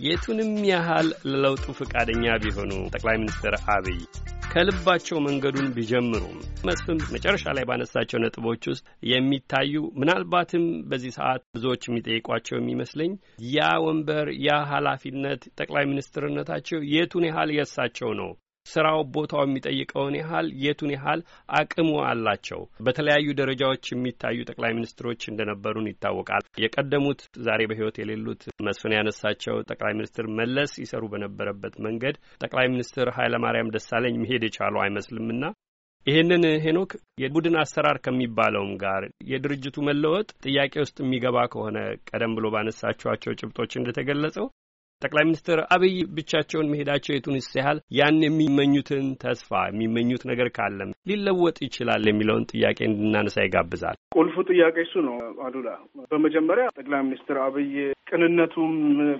የቱንም ያህል ለለውጡ ፈቃደኛ ቢሆኑ ጠቅላይ ሚኒስትር አብይ ከልባቸው መንገዱን ቢጀምሩም መስፍን መጨረሻ ላይ ባነሳቸው ነጥቦች ውስጥ የሚታዩ ምናልባትም በዚህ ሰዓት ብዙዎች የሚጠይቋቸው የሚመስለኝ ያ ወንበር ያ ኃላፊነት ጠቅላይ ሚኒስትርነታቸው የቱን ያህል የእሳቸው ነው ስራው ቦታው የሚጠይቀውን ያህል የቱን ያህል አቅሙ አላቸው። በተለያዩ ደረጃዎች የሚታዩ ጠቅላይ ሚኒስትሮች እንደነበሩን ይታወቃል። የቀደሙት ዛሬ በሕይወት የሌሉት መስፍን ያነሳቸው ጠቅላይ ሚኒስትር መለስ ይሰሩ በነበረበት መንገድ ጠቅላይ ሚኒስትር ኃይለማርያም ደሳለኝ መሄድ የቻሉ አይመስልምና ይህንን ሄኖክ የቡድን አሰራር ከሚባለውም ጋር የድርጅቱ መለወጥ ጥያቄ ውስጥ የሚገባ ከሆነ ቀደም ብሎ ባነሳችኋቸው ጭብጦች እንደተገለጸው ጠቅላይ ሚኒስትር አብይ ብቻቸውን መሄዳቸው የቱንስ ያህል ያን የሚመኙትን ተስፋ የሚመኙት ነገር ካለም ሊለወጥ ይችላል የሚለውን ጥያቄ እንድናነሳ ይጋብዛል። ቁልፉ ጥያቄ እሱ ነው አሉላ። በመጀመሪያ ጠቅላይ ሚኒስትር አብይ ቅንነቱም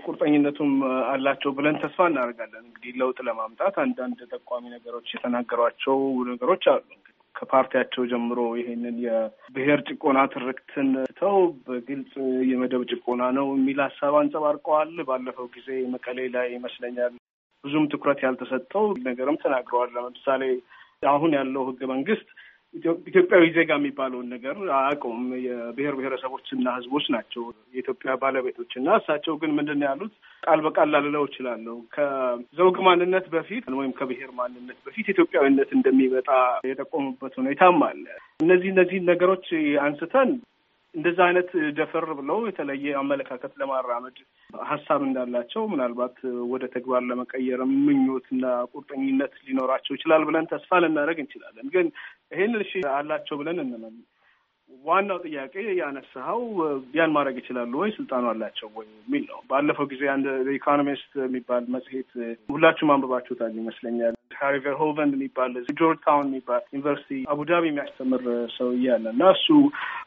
ቁርጠኝነቱም አላቸው ብለን ተስፋ እናደርጋለን። እንግዲህ ለውጥ ለማምጣት አንዳንድ ጠቋሚ ነገሮች የተናገሯቸው ነገሮች አሉ። ከፓርቲያቸው ጀምሮ ይሄንን የብሔር ጭቆና ትርክትን ትተው በግልጽ የመደብ ጭቆና ነው የሚል ሀሳብ አንጸባርቀዋል። ባለፈው ጊዜ መቀሌ ላይ ይመስለኛል ብዙም ትኩረት ያልተሰጠው ነገርም ተናግረዋል። ለምሳሌ አሁን ያለው ህገ መንግስት ኢትዮጵያዊ ዜጋ የሚባለውን ነገር አያውቀውም። የብሔር ብሔረሰቦችና ህዝቦች ናቸው የኢትዮጵያ ባለቤቶች እና እሳቸው ግን ምንድን ነው ያሉት? ቃል በቃል ላልለው እችላለሁ ከዘውግ ማንነት በፊት ወይም ከብሔር ማንነት በፊት ኢትዮጵያዊነት እንደሚመጣ የጠቆሙበት ሁኔታም አለ። እነዚህ እነዚህ ነገሮች አንስተን እንደዛ አይነት ደፈር ብለው የተለየ አመለካከት ለማራመድ ሀሳብ እንዳላቸው ምናልባት ወደ ተግባር ለመቀየር ምኞትና ቁርጠኝነት ሊኖራቸው ይችላል ብለን ተስፋ ልናደርግ እንችላለን። ግን ይህን እሺ አላቸው ብለን እንመን ዋናው ጥያቄ ያነሳኸው ያን ማድረግ ይችላሉ ወይ ስልጣኑ አላቸው ወይ የሚል ነው። ባለፈው ጊዜ አንድ Economist የሚባል መጽሔት ሁላችሁም አንብባችሁታል ይመስለኛል። ሃሪ ቨርሆቨን የሚባል Georgetown የሚባል ዩኒቨርሲቲ አቡዳቢ የሚያስተምር ሰው እያለ እና እሱ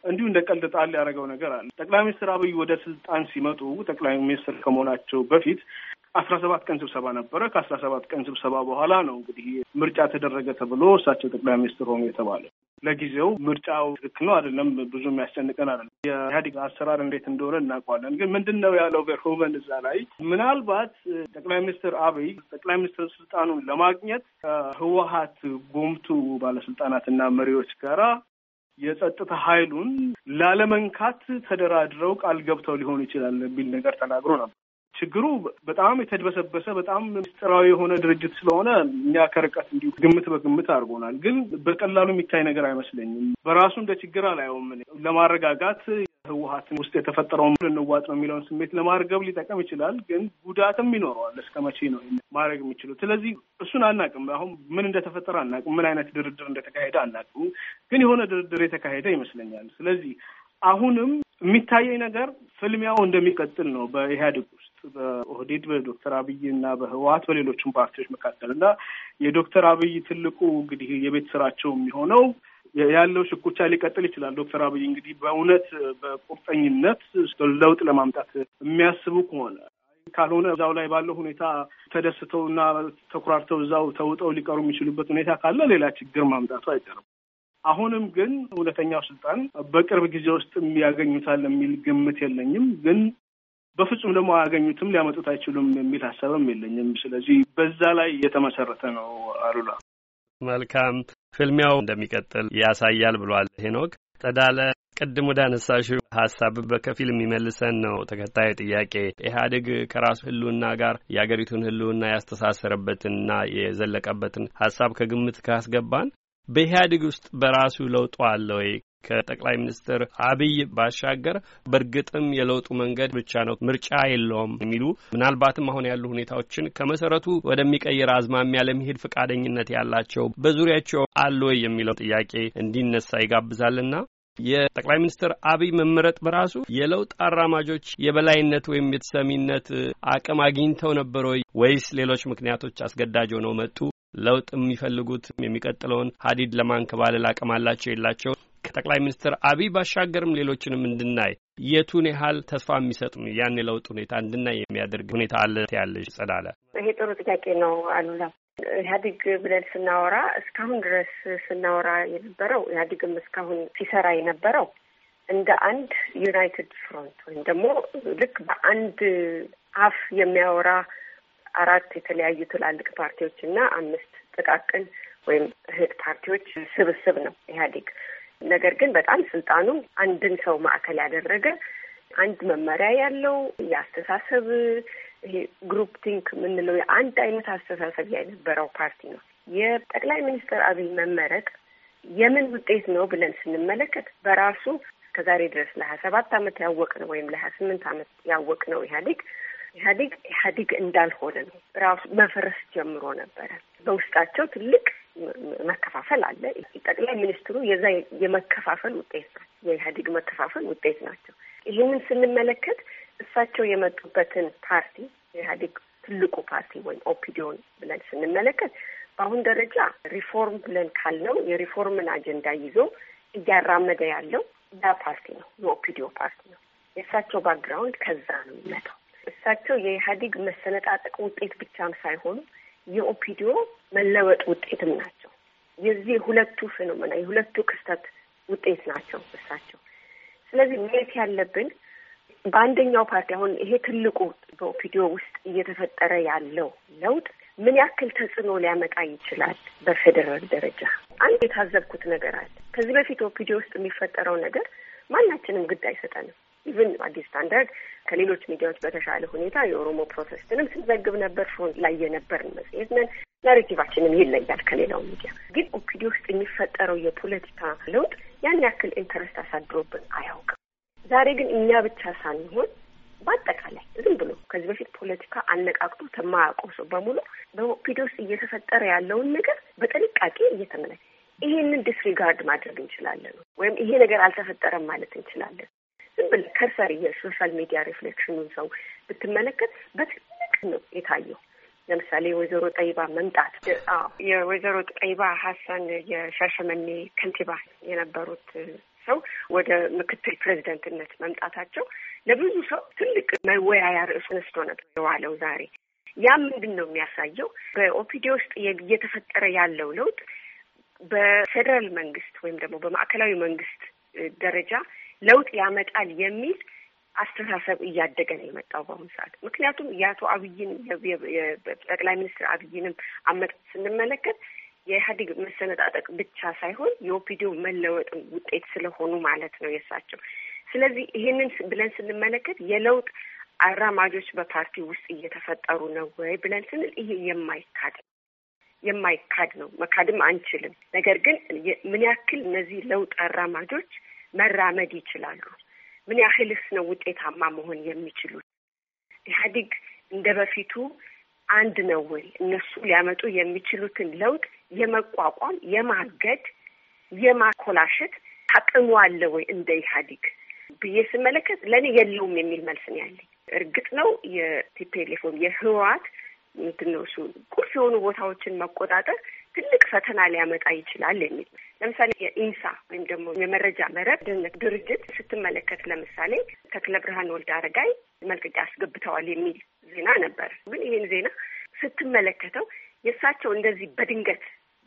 እንዲሁ እንደ ቀልድ ጣል ያደረገው ነገር አለ። ጠቅላይ ሚኒስትር አብይ ወደ ስልጣን ሲመጡ ጠቅላይ ሚኒስትር ከመሆናቸው በፊት አስራ ሰባት ቀን ስብሰባ ነበረ። ከአስራ ሰባት ቀን ስብሰባ በኋላ ነው እንግዲህ ምርጫ ተደረገ ተብሎ እሳቸው ጠቅላይ ሚኒስትር ሆኑ የተባለ። ለጊዜው ምርጫው ትክክል ነው አይደለም ብዙ የሚያስጨንቀን አይደለም። የኢህአዴግ አሰራር እንዴት እንደሆነ እናውቀዋለን። ግን ምንድን ነው ያለው ቨርሆቨን እዛ ላይ ምናልባት ጠቅላይ ሚኒስትር አብይ ጠቅላይ ሚኒስትር ስልጣኑን ለማግኘት ከህወሀት ጎምቱ ባለስልጣናትና መሪዎች ጋራ የጸጥታ ኃይሉን ላለመንካት ተደራድረው ቃል ገብተው ሊሆን ይችላል የሚል ነገር ተናግሮ ነበር። ችግሩ በጣም የተድበሰበሰ በጣም ምስጢራዊ የሆነ ድርጅት ስለሆነ እኛ ከርቀት እንዲሁ ግምት በግምት አድርጎናል። ግን በቀላሉ የሚታይ ነገር አይመስለኝም። በራሱ እንደ ችግር አላየውም። ለማረጋጋት ህወሀትን ውስጥ የተፈጠረውን ልንዋጥ ነው የሚለውን ስሜት ለማርገብ ሊጠቀም ይችላል። ግን ጉዳትም ይኖረዋል። እስከ መቼ ነው ማድረግ የሚችሉት? ስለዚህ እሱን አናቅም። አሁን ምን እንደተፈጠረ አናቅም። ምን አይነት ድርድር እንደተካሄደ አናቅም። ግን የሆነ ድርድር የተካሄደ ይመስለኛል። ስለዚህ አሁንም የሚታየኝ ነገር ፍልሚያው እንደሚቀጥል ነው በኢህአዴግ በኦህዴድ በዶክተር አብይ እና በህወሀት በሌሎችም ፓርቲዎች መካከል እና የዶክተር አብይ ትልቁ እንግዲህ የቤት ስራቸው የሚሆነው ያለው ሽኩቻ ሊቀጥል ይችላል። ዶክተር አብይ እንግዲህ በእውነት በቁርጠኝነት ለውጥ ለማምጣት የሚያስቡ ከሆነ ካልሆነ እዛው ላይ ባለው ሁኔታ ተደስተው እና ተኩራርተው እዛው ተውጠው ሊቀሩ የሚችሉበት ሁኔታ ካለ ሌላ ችግር ማምጣቱ አይቀርም። አሁንም ግን እውነተኛው ስልጣን በቅርብ ጊዜ ውስጥ ያገኙታል የሚል ግምት የለኝም። ግን በፍጹም ደግሞ አያገኙትም፣ ሊያመጡት አይችሉም የሚል ሀሳብም የለኝም። ስለዚህ በዛ ላይ የተመሰረተ ነው። አሉላ መልካም ፍልሚያው እንደሚቀጥል ያሳያል ብሏል ሄኖክ ጸዳለ። ቅድም ወደ አነሳሽው ሀሳብ በከፊል የሚመልሰን ነው ተከታዩ ጥያቄ። ኢህአዴግ ከራሱ ህልውና ጋር የአገሪቱን ህልውና ያስተሳሰረበትንና የዘለቀበትን ሀሳብ ከግምት ካስገባን በኢህአዴግ ውስጥ በራሱ ለውጡ አለ ወይ? ከጠቅላይ ሚኒስትር አብይ ባሻገር በእርግጥም የለውጡ መንገድ ብቻ ነው፣ ምርጫ የለውም የሚሉ ምናልባትም አሁን ያሉ ሁኔታዎችን ከመሰረቱ ወደሚቀይር አዝማሚያ ለመሄድ ፈቃደኝነት ያላቸው በዙሪያቸው አለ ወይ የሚለው ጥያቄ እንዲነሳ ይጋብዛልና የጠቅላይ ሚኒስትር አብይ መመረጥ በራሱ የለውጥ አራማጆች የበላይነት ወይም የተሰሚነት አቅም አግኝተው ነበር ወይ ወይስ ሌሎች ምክንያቶች አስገዳጅ ሆነው መጡ? ለውጥ የሚፈልጉት የሚቀጥለውን ሀዲድ ለማንከባለል አቅም አላቸው የላቸው? ከጠቅላይ ሚኒስትር አብይ ባሻገርም ሌሎችንም እንድናይ የቱን ያህል ተስፋ የሚሰጥ ያን የለውጥ ሁኔታ እንድናይ የሚያደርግ ሁኔታ አለ ያለች ጸዳለ? ይሄ ጥሩ ጥያቄ ነው አሉላ። ኢህአዴግ ብለን ስናወራ እስካሁን ድረስ ስናወራ የነበረው ኢህአዴግም እስካሁን ሲሰራ የነበረው እንደ አንድ united front ወይም ደግሞ ልክ በአንድ አፍ የሚያወራ አራት የተለያዩ ትላልቅ ፓርቲዎች እና አምስት ጥቃቅን ወይም እህት ፓርቲዎች ስብስብ ነው ኢህአዴግ። ነገር ግን በጣም ስልጣኑ አንድን ሰው ማዕከል ያደረገ አንድ መመሪያ ያለው የአስተሳሰብ ይሄ group think የምንለው የአንድ አይነት አስተሳሰብ የነበረው ፓርቲ ነው። የጠቅላይ ሚኒስትር አብይ መመረጥ የምን ውጤት ነው ብለን ስንመለከት በራሱ ከዛሬ ድረስ ለሀያ ሰባት አመት ያወቅ ነው ወይም ለሀያ ስምንት አመት ያወቅ ነው ኢህአዴግ ኢህአዴግ ኢህአዴግ እንዳልሆነ ነው ራሱ መፈረስ ጀምሮ ነበረ። በውስጣቸው ትልቅ መከፋፈል አለ። ጠቅላይ ሚኒስትሩ የዛ የመከፋፈል ውጤት ናቸው። የኢህአዴግ መከፋፈል ውጤት ናቸው። ይህንን ስንመለከት እሳቸው የመጡበትን ፓርቲ የኢህአዴግ ትልቁ ፓርቲ ወይም ኦፒዲዮን ብለን ስንመለከት በአሁን ደረጃ ሪፎርም ብለን ካልነው የሪፎርምን አጀንዳ ይዞ እያራመደ ያለው ያ ፓርቲ ነው፣ የ OPDO ፓርቲ ነው። የእሳቸው background ከዛ ነው የሚመጣው። እሳቸው የኢህአዴግ መሰነጣጠቅ ውጤት ብቻም ሳይሆኑ የ OPDO መለወጥ ውጤትም ናቸው። የዚህ ሁለቱ phenomena የሁለቱ ክስተት ውጤት ናቸው እሳቸው። ስለዚህ ማየት ያለብን በአንደኛው ፓርቲ አሁን ይሄ ትልቁ በ OPDO ውስጥ እየተፈጠረ ያለው ለውጥ ምን ያክል ተጽዕኖ ሊያመጣ ይችላል? በፌዴራል ደረጃ አንድ የታዘብኩት ነገር አለ። ከዚህ በፊት OPDO ውስጥ የሚፈጠረው ነገር ማናችንም ግድ አይሰጠንም። even Addis Standard ከሌሎች ሚዲያዎች በተሻለ ሁኔታ የኦሮሞ protest ንም ስንዘግብ ነበር። front ላይ የነበርን መጽሔት ነን። narrative ኣችንም ይለያል ከሌላው ሚዲያ። ግን OPDO ውስጥ የሚፈጠረው የፖለቲካ ለውጥ ያን ያክል interest አሳድሮብን አያውቅም። ዛሬ ግን እኛ ብቻ ሳንሆን በአጠቃላይ ዝም ብሎ ከዚህ በፊት ፖለቲካ አነቃቅቶ የማያውቀው ሰው በሙሉ በ OPDO ውስጥ እየተፈጠረ ያለውን ነገር በጥንቃቄ እየተመለ ይሄንን disregard ማድረግ እንችላለን ወይም ይሄ ነገር አልተፈጠረም ማለት እንችላለን። ዝም ብለህ cursory የ social media reflection ኑን ሰው ብትመለከት በትልቅ ነው የታየው። ለምሳሌ የወይዘሮ ጠይባ መምጣት የወይዘሮ ጠይባ ሀሰን የሻሸመኔ ከንቲባ የነበሩት ሰው ወደ ምክትል ፕሬዚደንትነት መምጣታቸው ለብዙ ሰው ትልቅ መወያያ ርዕስ ነስቶ ነበር የዋለው ዛሬ። ያ ምንድን ነው የሚያሳየው? በኦፒዲ ውስጥ እየተፈጠረ ያለው ለውጥ በፌዴራል መንግስት ወይም ደግሞ በማዕከላዊ መንግስት ደረጃ ለውጥ ያመጣል የሚል አስተሳሰብ እያደገ ነው የመጣው በአሁኑ ሰዓት። ምክንያቱም የአቶ አብይን ጠቅላይ ሚኒስትር አብይንም አመጣጥ ስንመለከት የኢህአዴግ መሰነጣጠቅ ብቻ ሳይሆን የኦፒዲዮ መለወጥም ውጤት ስለሆኑ ማለት ነው የእሳቸው። ስለዚህ ይሄንን ብለን ስንመለከት የለውጥ አራማጆች በፓርቲ ውስጥ እየተፈጠሩ ነው ወይ ብለን ስንል ይሄ የማይካድ የማይካድ ነው፣ መካድም አንችልም። ነገር ግን ምን ያክል እነዚህ ለውጥ አራማጆች መራመድ ይችላሉ? ምን ያህልስ ነው ውጤታማ መሆን የሚችሉት? ኢህአዴግ እንደ በፊቱ አንድ ነው ወይ? እነሱ ሊያመጡ የሚችሉትን ለውጥ የመቋቋም የማገድ፣ የማኮላሸት አቅሙ አለ ወይ እንደ ኢህአዴግ ብዬ ስመለከት ለእኔ የለውም የሚል መልስ ነው ያለኝ። እርግጥ ነው ወይም የህወሓት ምንድን ነው እሱ ቁልፍ የሆኑ ቦታዎችን መቆጣጠር ትልቅ ፈተና ሊያመጣ ይችላል የሚል ለምሳሌ የኢንሳ ወይም ደግሞ የመረጃ መረብ ደህንነት ድርጅት ስትመለከት ለምሳሌ ተክለ ብርሃን ወልደ አረጋይ መልቀቂያ አስገብተዋል የሚል ዜና ነበር። ግን ይህን ዜና ስትመለከተው የእሳቸው እንደዚህ በድንገት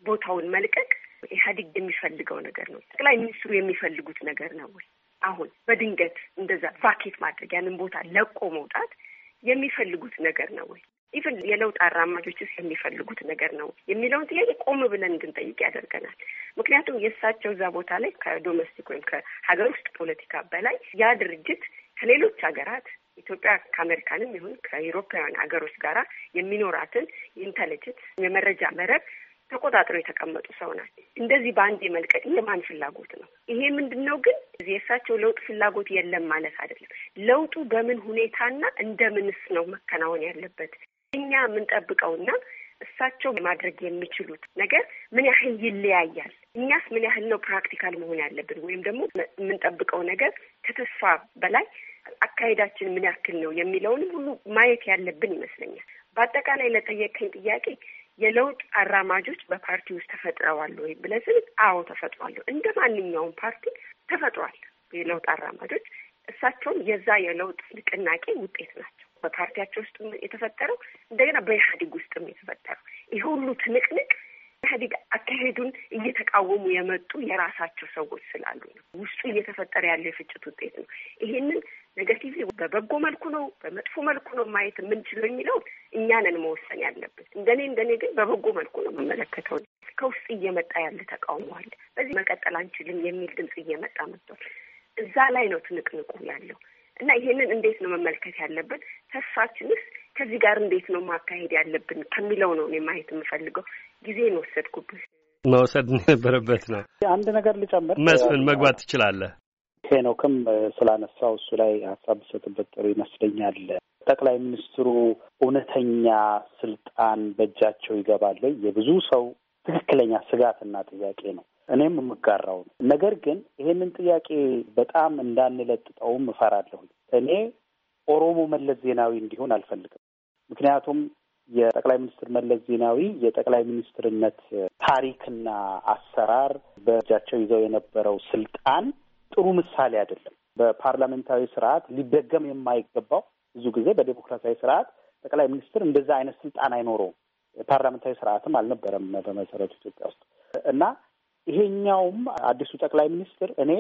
ቦታውን መልቀቅ ኢህአዴግ የሚፈልገው ነገር ነው? ጠቅላይ ሚኒስትሩ የሚፈልጉት ነገር ነው ወይ? አሁን በድንገት እንደዛ vacate ማድረግ ያንን ቦታ ለቆ መውጣት የሚፈልጉት ነገር ነው ወይ? even የለውጥ አራማጆችስ የሚፈልጉት ነገር ነው የሚለውን ጥያቄ ቆም ብለን እንድንጠይቅ ያደርገናል። ምክንያቱም የእሳቸው እዛ ቦታ ላይ ከ domestic ወይም ከሀገር ውስጥ ፖለቲካ በላይ ያ ድርጅት ከሌሎች ሀገራት ኢትዮጵያ ከአሜሪካንም ይሁን ከኢሮፓውያን ሀገሮች ጋራ የሚኖራትን intelligence የመረጃ መረብ ተቆጣጥረው የተቀመጡ ሰው ናቸው። እንደዚህ በአንድ የመልቀቅ የማን ፍላጎት ነው? ይሄ ምንድን ነው ግን የእሳቸው ለውጥ ፍላጎት የለም ማለት አይደለም። ለውጡ በምን ሁኔታና እንደምንስ ነው መከናወን ያለበት? እኛ የምንጠብቀውና እሳቸው ማድረግ የሚችሉት ነገር ምን ያህል ይለያያል? እኛስ ምን ያህል ነው practical መሆን ያለብን? ወይም ደግሞ የምንጠብቀው ነገር ከተስፋ በላይ አካሄዳችን ምን ያክል ነው የሚለውንም ሁሉ ማየት ያለብን ይመስለኛል። በአጠቃላይ ለጠየቀኝ ጥያቄ የለውጥ አራማጆች በፓርቲ ውስጥ ተፈጥረዋል ወይ ብለህ ስል፣ አዎ ተፈጥሯል። እንደ ማንኛውም ፓርቲ ተፈጥሯል የለውጥ አራማጆች። እሳቸውም የዛ የለውጥ ንቅናቄ ውጤት ናቸው። በፓርቲያቸው ውስጥ የተፈጠረው እንደገና በኢህአዴግ ውስጥም የተፈጠረው ይህ ሁሉ ትንቅንቅ ኢህአዴግ አካሄዱን እየተቃወሙ የመጡ የራሳቸው ሰዎች ስላሉ ነው። ውስጡ እየተፈጠረ ያለው የፍጭት ውጤት ነው። ይሄንን ኔጋቲቭ በበጎ መልኩ ነው በመጥፎ መልኩ ነው ማየት የምንችለው የሚለው እኛ ነን መወሰን ያለብን። እንደኔ እንደኔ ግን በበጎ መልኩ ነው የምመለከተው። ከውስጥ እየመጣ ያለ ተቃውሞ አለ። በዚህ መቀጠል አንችልም የሚል ድምጽ እየመጣ መጥቷል። እዛ ላይ ነው ትንቅንቁ ያለው እና ይሄንን እንዴት ነው መመልከት ያለብን? ተስፋችንስ ከዚህ ጋር እንዴት ነው ማካሄድ ያለብን ከሚለው ነው እኔ ማየት የምፈልገው። ጊዜን ወሰድኩብህ። መውሰድ ነበረበት ነው። አንድ ነገር ልጨምር። መስፍን መግባት ትችላለህ። ሄኖክም ስላነሳው እሱ ላይ ሀሳብ ብሰጥበት ጥሩ ይመስለኛል። ጠቅላይ ሚኒስትሩ እውነተኛ ስልጣን በእጃቸው ይገባል ወይ የብዙ ሰው ትክክለኛ ስጋትና ጥያቄ ነው። እኔም የምጋራው ነው። ነገር ግን ይሄንን ጥያቄ በጣም እንዳንለጥጠውም እፈራለሁ። እኔ ኦሮሞ መለስ ዜናዊ እንዲሆን አልፈልግም። ምክንያቱም የጠቅላይ ሚኒስትር መለስ ዜናዊ የጠቅላይ ሚኒስትርነት ታሪክና አሰራር በእጃቸው ይዘው የነበረው ስልጣን ጥሩ ምሳሌ አይደለም። በፓርላሜንታዊ ስርዓት ሊደገም የማይገባው ብዙ ጊዜ በዴሞክራሲያዊ ስርዓት ጠቅላይ ሚኒስትር እንደዛ አይነት ስልጣን አይኖረውም። ፓርላሜንታዊ ስርዓትም አልነበረም በመሰረቱ ኢትዮጵያ ውስጥ እና ይሄኛውም አዲሱ ጠቅላይ ሚኒስትር እኔ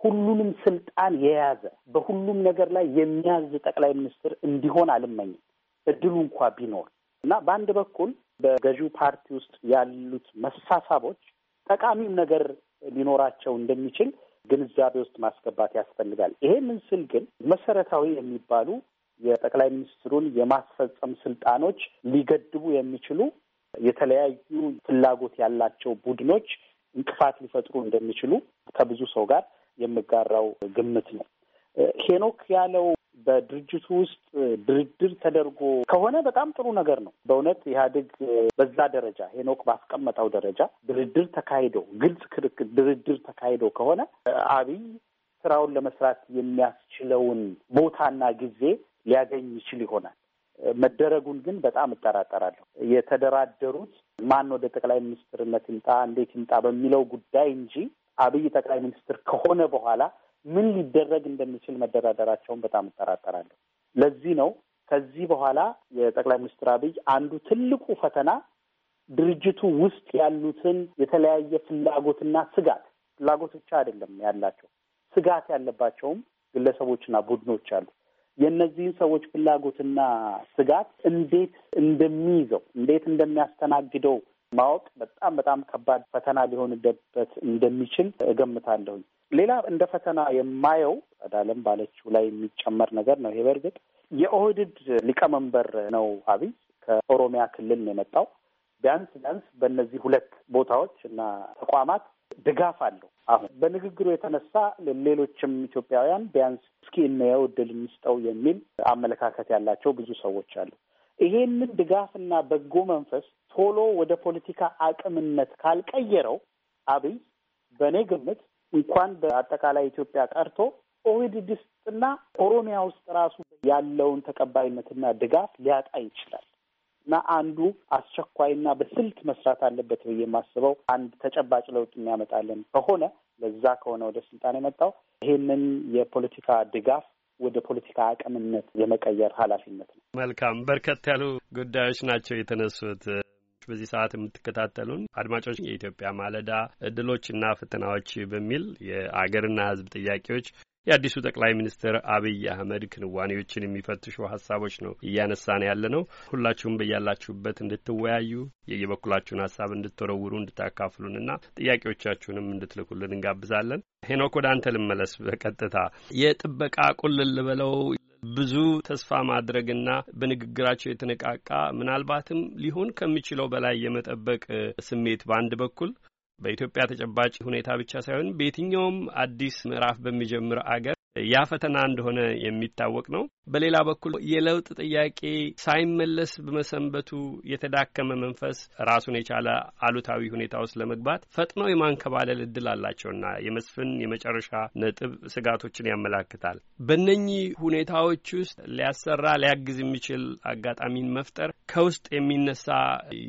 ሁሉንም ስልጣን የያዘ በሁሉም ነገር ላይ የሚያዝ ጠቅላይ ሚኒስትር እንዲሆን አልመኝም። እድሉ እንኳ ቢኖር እና በአንድ በኩል በገዢው ፓርቲ ውስጥ ያሉት መሳሳቦች ጠቃሚም ነገር ሊኖራቸው እንደሚችል ግንዛቤ ውስጥ ማስገባት ያስፈልጋል። ይሄንን ስል ግን መሰረታዊ የሚባሉ የጠቅላይ ሚኒስትሩን የማስፈጸም ስልጣኖች ሊገድቡ የሚችሉ የተለያዩ ፍላጎት ያላቸው ቡድኖች እንቅፋት ሊፈጥሩ እንደሚችሉ ከብዙ ሰው ጋር የምጋራው ግምት ነው። ሄኖክ ያለው በድርጅቱ ውስጥ ድርድር ተደርጎ ከሆነ በጣም ጥሩ ነገር ነው። በእውነት ኢህአዴግ በዛ ደረጃ ሄኖክ ባስቀመጠው ደረጃ ድርድር ተካሂዶ ግልጽ ክርክር ድርድር ተካሂዶ ከሆነ አብይ ስራውን ለመስራት የሚያስችለውን ቦታና ጊዜ ሊያገኝ ይችል ይሆናል። መደረጉን ግን በጣም እጠራጠራለሁ። የተደራደሩት ማን ወደ ጠቅላይ ሚኒስትርነት ይምጣ፣ እንዴት ይምጣ በሚለው ጉዳይ እንጂ አብይ ጠቅላይ ሚኒስትር ከሆነ በኋላ ምን ሊደረግ እንደሚችል መደራደራቸውን በጣም እጠራጠራለሁ። ለዚህ ነው ከዚህ በኋላ የጠቅላይ ሚኒስትር አብይ አንዱ ትልቁ ፈተና ድርጅቱ ውስጥ ያሉትን የተለያየ ፍላጎትና ስጋት ፍላጎት ብቻ አይደለም ያላቸው ስጋት ያለባቸውም ግለሰቦችና ቡድኖች አሉ። የእነዚህን ሰዎች ፍላጎትና ስጋት እንዴት እንደሚይዘው እንዴት እንደሚያስተናግደው ማወቅ በጣም በጣም ከባድ ፈተና ሊሆንበት እንደሚችል እገምታለሁኝ። ሌላ እንደ ፈተና የማየው ጸዳለም ባለችው ላይ የሚጨመር ነገር ነው። ይሄ በእርግጥ የኦህድድ ሊቀመንበር ነው አብይ ከኦሮሚያ ክልል ነው የመጣው። ቢያንስ ቢያንስ በእነዚህ ሁለት ቦታዎች እና ተቋማት ድጋፍ አለው። አሁን በንግግሩ የተነሳ ሌሎችም ኢትዮጵያውያን ቢያንስ እስኪ እንየው እድል እንስጠው የሚል አመለካከት ያላቸው ብዙ ሰዎች አሉ። ይሄንን ድጋፍና በጎ መንፈስ ቶሎ ወደ ፖለቲካ አቅምነት ካልቀየረው አብይ በእኔ ግምት እንኳን በአጠቃላይ ኢትዮጵያ ቀርቶ ኦህዴድ ውስጥና ኦሮሚያ ውስጥ ራሱ ያለውን ተቀባይነትና ድጋፍ ሊያጣ ይችላል እና አንዱ አስቸኳይና በስልት መስራት አለበት ብዬ የማስበው አንድ ተጨባጭ ለውጥ የሚያመጣልን ከሆነ ለዛ ከሆነ ወደ ስልጣን የመጣው ይሄንን የፖለቲካ ድጋፍ ወደ ፖለቲካ አቅምነት የመቀየር ኃላፊነት ነው። መልካም በርከት ያሉ ጉዳዮች ናቸው የተነሱት። በዚህ ሰዓት የምትከታተሉን አድማጮች የኢትዮጵያ ማለዳ እድሎችና ፈተናዎች በሚል የአገርና ሕዝብ ጥያቄዎች የአዲሱ ጠቅላይ ሚኒስትር አብይ አህመድ ክንዋኔዎችን የሚፈትሹ ሀሳቦች ነው እያነሳን ያለ ነው። ሁላችሁም በያላችሁበት እንድትወያዩ የየበኩላችሁን ሀሳብ እንድትወረውሩ እንድታካፍሉንና ጥያቄዎቻችሁንም እንድትልኩልን እንጋብዛለን። ሄኖክ ወደ አንተ ልመለስ። በቀጥታ የጥበቃ ቁልል ልበለው ብዙ ተስፋ ማድረግና በንግግራቸው የተነቃቃ ምናልባትም ሊሆን ከሚችለው በላይ የመጠበቅ ስሜት በአንድ በኩል በኢትዮጵያ ተጨባጭ ሁኔታ ብቻ ሳይሆን በየትኛውም አዲስ ምዕራፍ በሚጀምር አገር ያ ፈተና እንደሆነ የሚታወቅ ነው። በሌላ በኩል የለውጥ ጥያቄ ሳይመለስ በመሰንበቱ የተዳከመ መንፈስ ራሱን የቻለ አሉታዊ ሁኔታ ውስጥ ለመግባት ፈጥነው የማንከባለል እድል አላቸውና የመስፍን የመጨረሻ ነጥብ ስጋቶችን ያመላክታል። በእነኚህ ሁኔታዎች ውስጥ ሊያሰራ ሊያግዝ የሚችል አጋጣሚን መፍጠር ከውስጥ የሚነሳ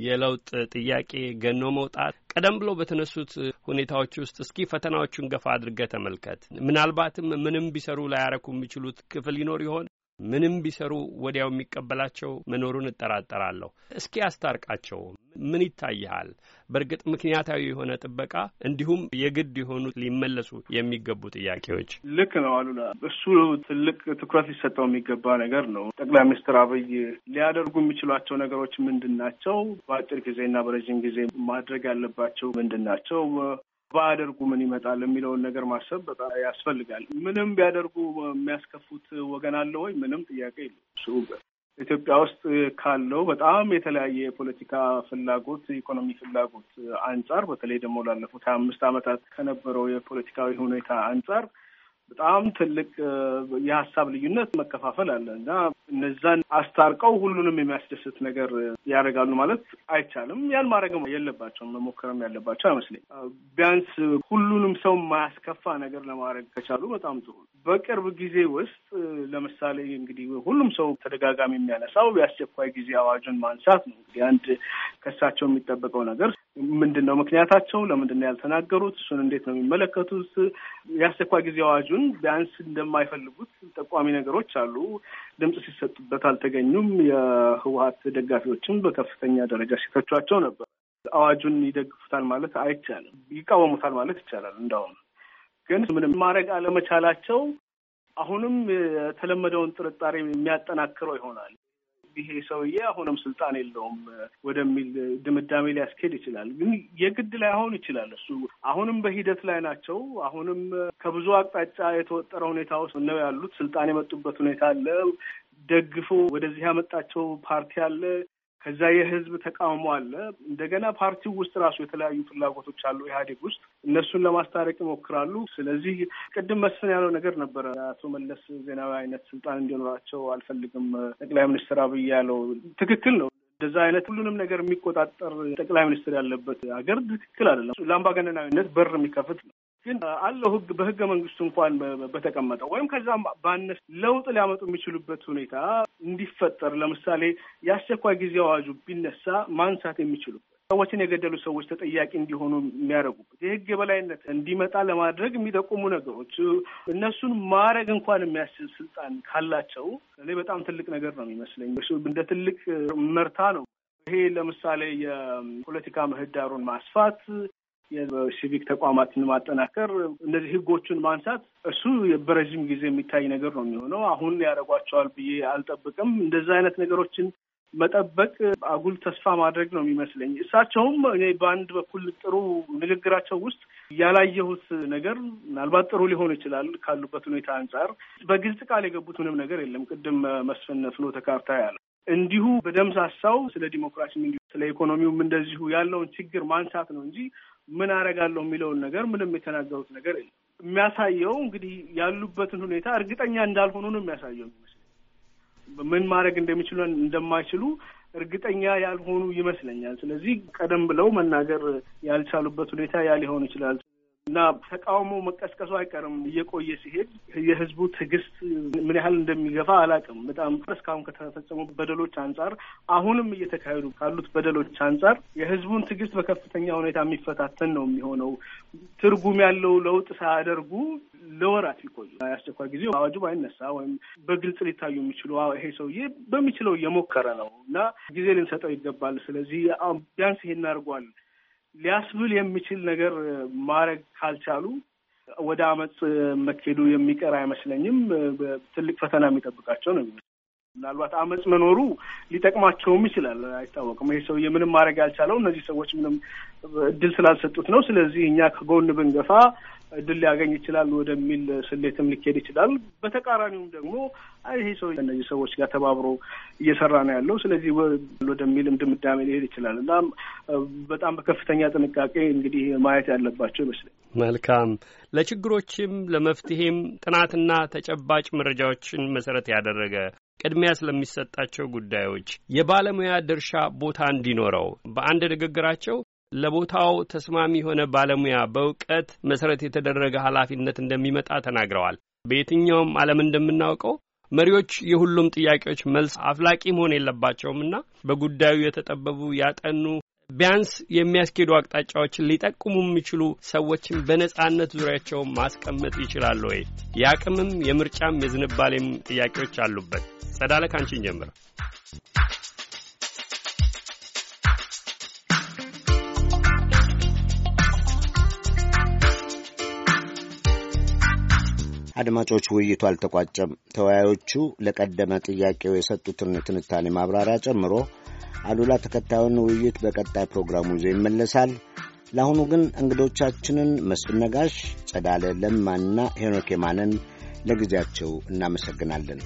የለውጥ ጥያቄ ገኖ መውጣት ቀደም ብሎ በተነሱት ሁኔታዎች ውስጥ እስኪ ፈተናዎቹን ገፋ አድርገህ ተመልከት። ምናልባትም ምንም ቢሰሩ ላያረኩ የሚችሉት ክፍል ይኖር ይሆን? ምንም ቢሰሩ ወዲያው የሚቀበላቸው መኖሩን እጠራጠራለሁ። እስኪ አስታርቃቸው። ምን ይታይሃል? በእርግጥ ምክንያታዊ የሆነ ጥበቃ እንዲሁም የግድ የሆኑ ሊመለሱ የሚገቡ ጥያቄዎች። ልክ ነው አሉላ። እሱ ትልቅ ትኩረት ሊሰጠው የሚገባ ነገር ነው። ጠቅላይ ሚኒስትር አብይ ሊያደርጉ የሚችሏቸው ነገሮች ምንድን ናቸው? በአጭር ጊዜና በረዥም ጊዜ ማድረግ ያለባቸው ምንድን ናቸው? ባያደርጉ ምን ይመጣል የሚለውን ነገር ማሰብ በጣም ያስፈልጋል። ምንም ቢያደርጉ የሚያስከፉት ወገን አለ ወይ? ምንም ጥያቄ የለም። ኢትዮጵያ ውስጥ ካለው በጣም የተለያየ የፖለቲካ ፍላጎት፣ የኢኮኖሚ ፍላጎት አንጻር በተለይ ደግሞ ላለፉት ሀያ አምስት ዓመታት ከነበረው የፖለቲካዊ ሁኔታ አንጻር በጣም ትልቅ የሀሳብ ልዩነት መከፋፈል አለ እና እነዛን አስታርቀው ሁሉንም የሚያስደስት ነገር ያደርጋሉ ማለት አይቻልም። ያን ማድረግም የለባቸውም መሞከርም ያለባቸው አይመስለኝ። ቢያንስ ሁሉንም ሰው የማያስከፋ ነገር ለማድረግ ከቻሉ በጣም ጥሩ። በቅርብ ጊዜ ውስጥ ለምሳሌ እንግዲህ ሁሉም ሰው ተደጋጋሚ የሚያነሳው የአስቸኳይ ጊዜ አዋጁን ማንሳት ነው። እንግዲህ አንድ ከሳቸው የሚጠበቀው ነገር ምንድን ነው? ምክንያታቸው ለምንድን ነው ያልተናገሩት? እሱን እንዴት ነው የሚመለከቱት? የአስቸኳይ ጊዜ አዋጁን ቢያንስ እንደማይፈልጉት ጠቋሚ ነገሮች አሉ። ድምጽ ሲሰጡበት አልተገኙም። የህወሀት ደጋፊዎችም በከፍተኛ ደረጃ ሲተቿቸው ነበር። አዋጁን ይደግፉታል ማለት አይቻልም፣ ይቃወሙታል ማለት ይቻላል። እንዳውም ግን ምንም ማድረግ አለመቻላቸው አሁንም የተለመደውን ጥርጣሬ የሚያጠናክረው ይሆናል። ይሄ ሰውዬ አሁንም ስልጣን የለውም ወደሚል ድምዳሜ ሊያስኬድ ይችላል። ግን የግድ ላይ አሁን ይችላል። እሱ አሁንም በሂደት ላይ ናቸው። አሁንም ከብዙ አቅጣጫ የተወጠረ ሁኔታ ውስጥ ነው ያሉት። ስልጣን የመጡበት ሁኔታ አለ። ደግፎ ወደዚህ ያመጣቸው ፓርቲ አለ። ከዛ የህዝብ ተቃውሞ አለ። እንደገና ፓርቲው ውስጥ ራሱ የተለያዩ ፍላጎቶች አሉ ኢህአዴግ ውስጥ እነሱን ለማስታረቅ ይሞክራሉ። ስለዚህ ቅድም መስፍን ያለው ነገር ነበረ። አቶ መለስ ዜናዊ አይነት ስልጣን እንዲኖራቸው አልፈልግም ጠቅላይ ሚኒስትር አብይ ያለው ትክክል ነው። እንደዛ አይነት ሁሉንም ነገር የሚቆጣጠር ጠቅላይ ሚኒስትር ያለበት ሀገር ትክክል አይደለም። ለአምባገነናዊነት በር የሚከፍት ነው። ግን አለው ህግ በህገ መንግስቱ እንኳን በተቀመጠው ወይም ከዛም ባነስ ለውጥ ሊያመጡ የሚችሉበት ሁኔታ እንዲፈጠር ለምሳሌ የአስቸኳይ ጊዜ አዋጁ ቢነሳ ማንሳት የሚችሉበት ሰዎችን የገደሉ ሰዎች ተጠያቂ እንዲሆኑ የሚያደርጉበት የህግ የበላይነት እንዲመጣ ለማድረግ የሚጠቁሙ ነገሮች እነሱን ማድረግ እንኳን የሚያስችል ስልጣን ካላቸው እኔ በጣም ትልቅ ነገር ነው የሚመስለኝ። እንደ ትልቅ መርታ ነው። ይሄ ለምሳሌ የፖለቲካ ምህዳሩን ማስፋት የሲቪክ ተቋማትን ማጠናከር፣ እነዚህ ህጎቹን ማንሳት እሱ በረዥም ጊዜ የሚታይ ነገር ነው የሚሆነው። አሁን ያደርጓቸዋል ብዬ አልጠብቅም። እንደዚህ አይነት ነገሮችን መጠበቅ አጉል ተስፋ ማድረግ ነው የሚመስለኝ። እሳቸውም እኔ በአንድ በኩል ጥሩ ንግግራቸው ውስጥ ያላየሁት ነገር ምናልባት ጥሩ ሊሆን ይችላል ካሉበት ሁኔታ አንጻር በግልጽ ቃል የገቡት ምንም ነገር የለም። ቅድም መስፍን ፍኖተ ካርታ ያለ እንዲሁ በደምሳሳው ስለ ዲሞክራሲም እንዲሁ ስለ ኢኮኖሚውም እንደዚሁ ያለውን ችግር ማንሳት ነው እንጂ ምን አደርጋለሁ የሚለውን ነገር ምንም የተናገሩት ነገር የለም። የሚያሳየው እንግዲህ ያሉበትን ሁኔታ እርግጠኛ እንዳልሆኑ ነው የሚያሳየው ምን ማድረግ እንደሚችሉ እንደማይችሉ እርግጠኛ ያልሆኑ ይመስለኛል። ስለዚህ ቀደም ብለው መናገር ያልቻሉበት ሁኔታ ያ ሊሆን ይችላል እና ተቃውሞ መቀስቀሱ አይቀርም። እየቆየ ሲሄድ የህዝቡ ትዕግስት ምን ያህል እንደሚገፋ አላውቅም። በጣም እስካሁን ከተፈጸሙ በደሎች አንጻር አሁንም እየተካሄዱ ካሉት በደሎች አንጻር የህዝቡን ትዕግስት በከፍተኛ ሁኔታ የሚፈታተን ነው የሚሆነው። ትርጉም ያለው ለውጥ ሳያደርጉ ለወራት ቢቆዩ የአስቸኳይ ጊዜ አዋጁ ባይነሳ ወይም በግልጽ ሊታዩ የሚችሉ ይሄ ሰውዬ በሚችለው እየሞከረ ነው እና ጊዜ ልንሰጠው ይገባል። ስለዚህ ቢያንስ ይሄን አድርጓል ሊያስብል የሚችል ነገር ማድረግ ካልቻሉ ወደ አመፅ መኬዱ የሚቀር አይመስለኝም። ትልቅ ፈተና የሚጠብቃቸው ነው። ምናልባት አመፅ መኖሩ ሊጠቅማቸውም ይችላል፣ አይታወቅም። ይሄ ሰውዬ ምንም ማድረግ ያልቻለው እነዚህ ሰዎች ምንም እድል ስላልሰጡት ነው። ስለዚህ እኛ ከጎን ብንገፋ እድል ሊያገኝ ይችላል ወደሚል ስሌትም ሊካሄድ ይችላል። በተቃራኒውም ደግሞ ይሄ ሰው እነዚህ ሰዎች ጋር ተባብሮ እየሰራ ነው ያለው፣ ስለዚህ ወደሚልም ድምዳሜ ሊሄድ ይችላል እና በጣም በከፍተኛ ጥንቃቄ እንግዲህ ማየት ያለባቸው ይመስለኛል። መልካም ለችግሮችም ለመፍትሄም ጥናትና ተጨባጭ መረጃዎችን መሰረት ያደረገ ቅድሚያ ስለሚሰጣቸው ጉዳዮች የባለሙያ ድርሻ ቦታ እንዲኖረው በአንድ ንግግራቸው ለቦታው ተስማሚ የሆነ ባለሙያ በእውቀት መሰረት የተደረገ ኃላፊነት እንደሚመጣ ተናግረዋል። በየትኛውም ዓለም እንደምናውቀው መሪዎች የሁሉም ጥያቄዎች መልስ አፍላቂ መሆን የለባቸውምና በጉዳዩ የተጠበቡ ያጠኑ ቢያንስ የሚያስኬዱ አቅጣጫዎችን ሊጠቁሙ የሚችሉ ሰዎችን በነጻነት ዙሪያቸውን ማስቀመጥ ይችላሉ ወይ? የአቅምም የምርጫም የዝንባሌም ጥያቄዎች አሉበት። ጸዳለ ካንቺን ጀምር። አድማጮች፣ ውይይቱ አልተቋጨም። ተወያዮቹ ለቀደመ ጥያቄው የሰጡትን ትንታኔ ማብራሪያ ጨምሮ አሉላ ተከታዩን ውይይት በቀጣይ ፕሮግራሙ ይዞ ይመለሳል። ለአሁኑ ግን እንግዶቻችንን መስፍን ነጋሽ፣ ጸዳለ ለማና ሄኖክ የማንን ለጊዜያቸው እናመሰግናለን።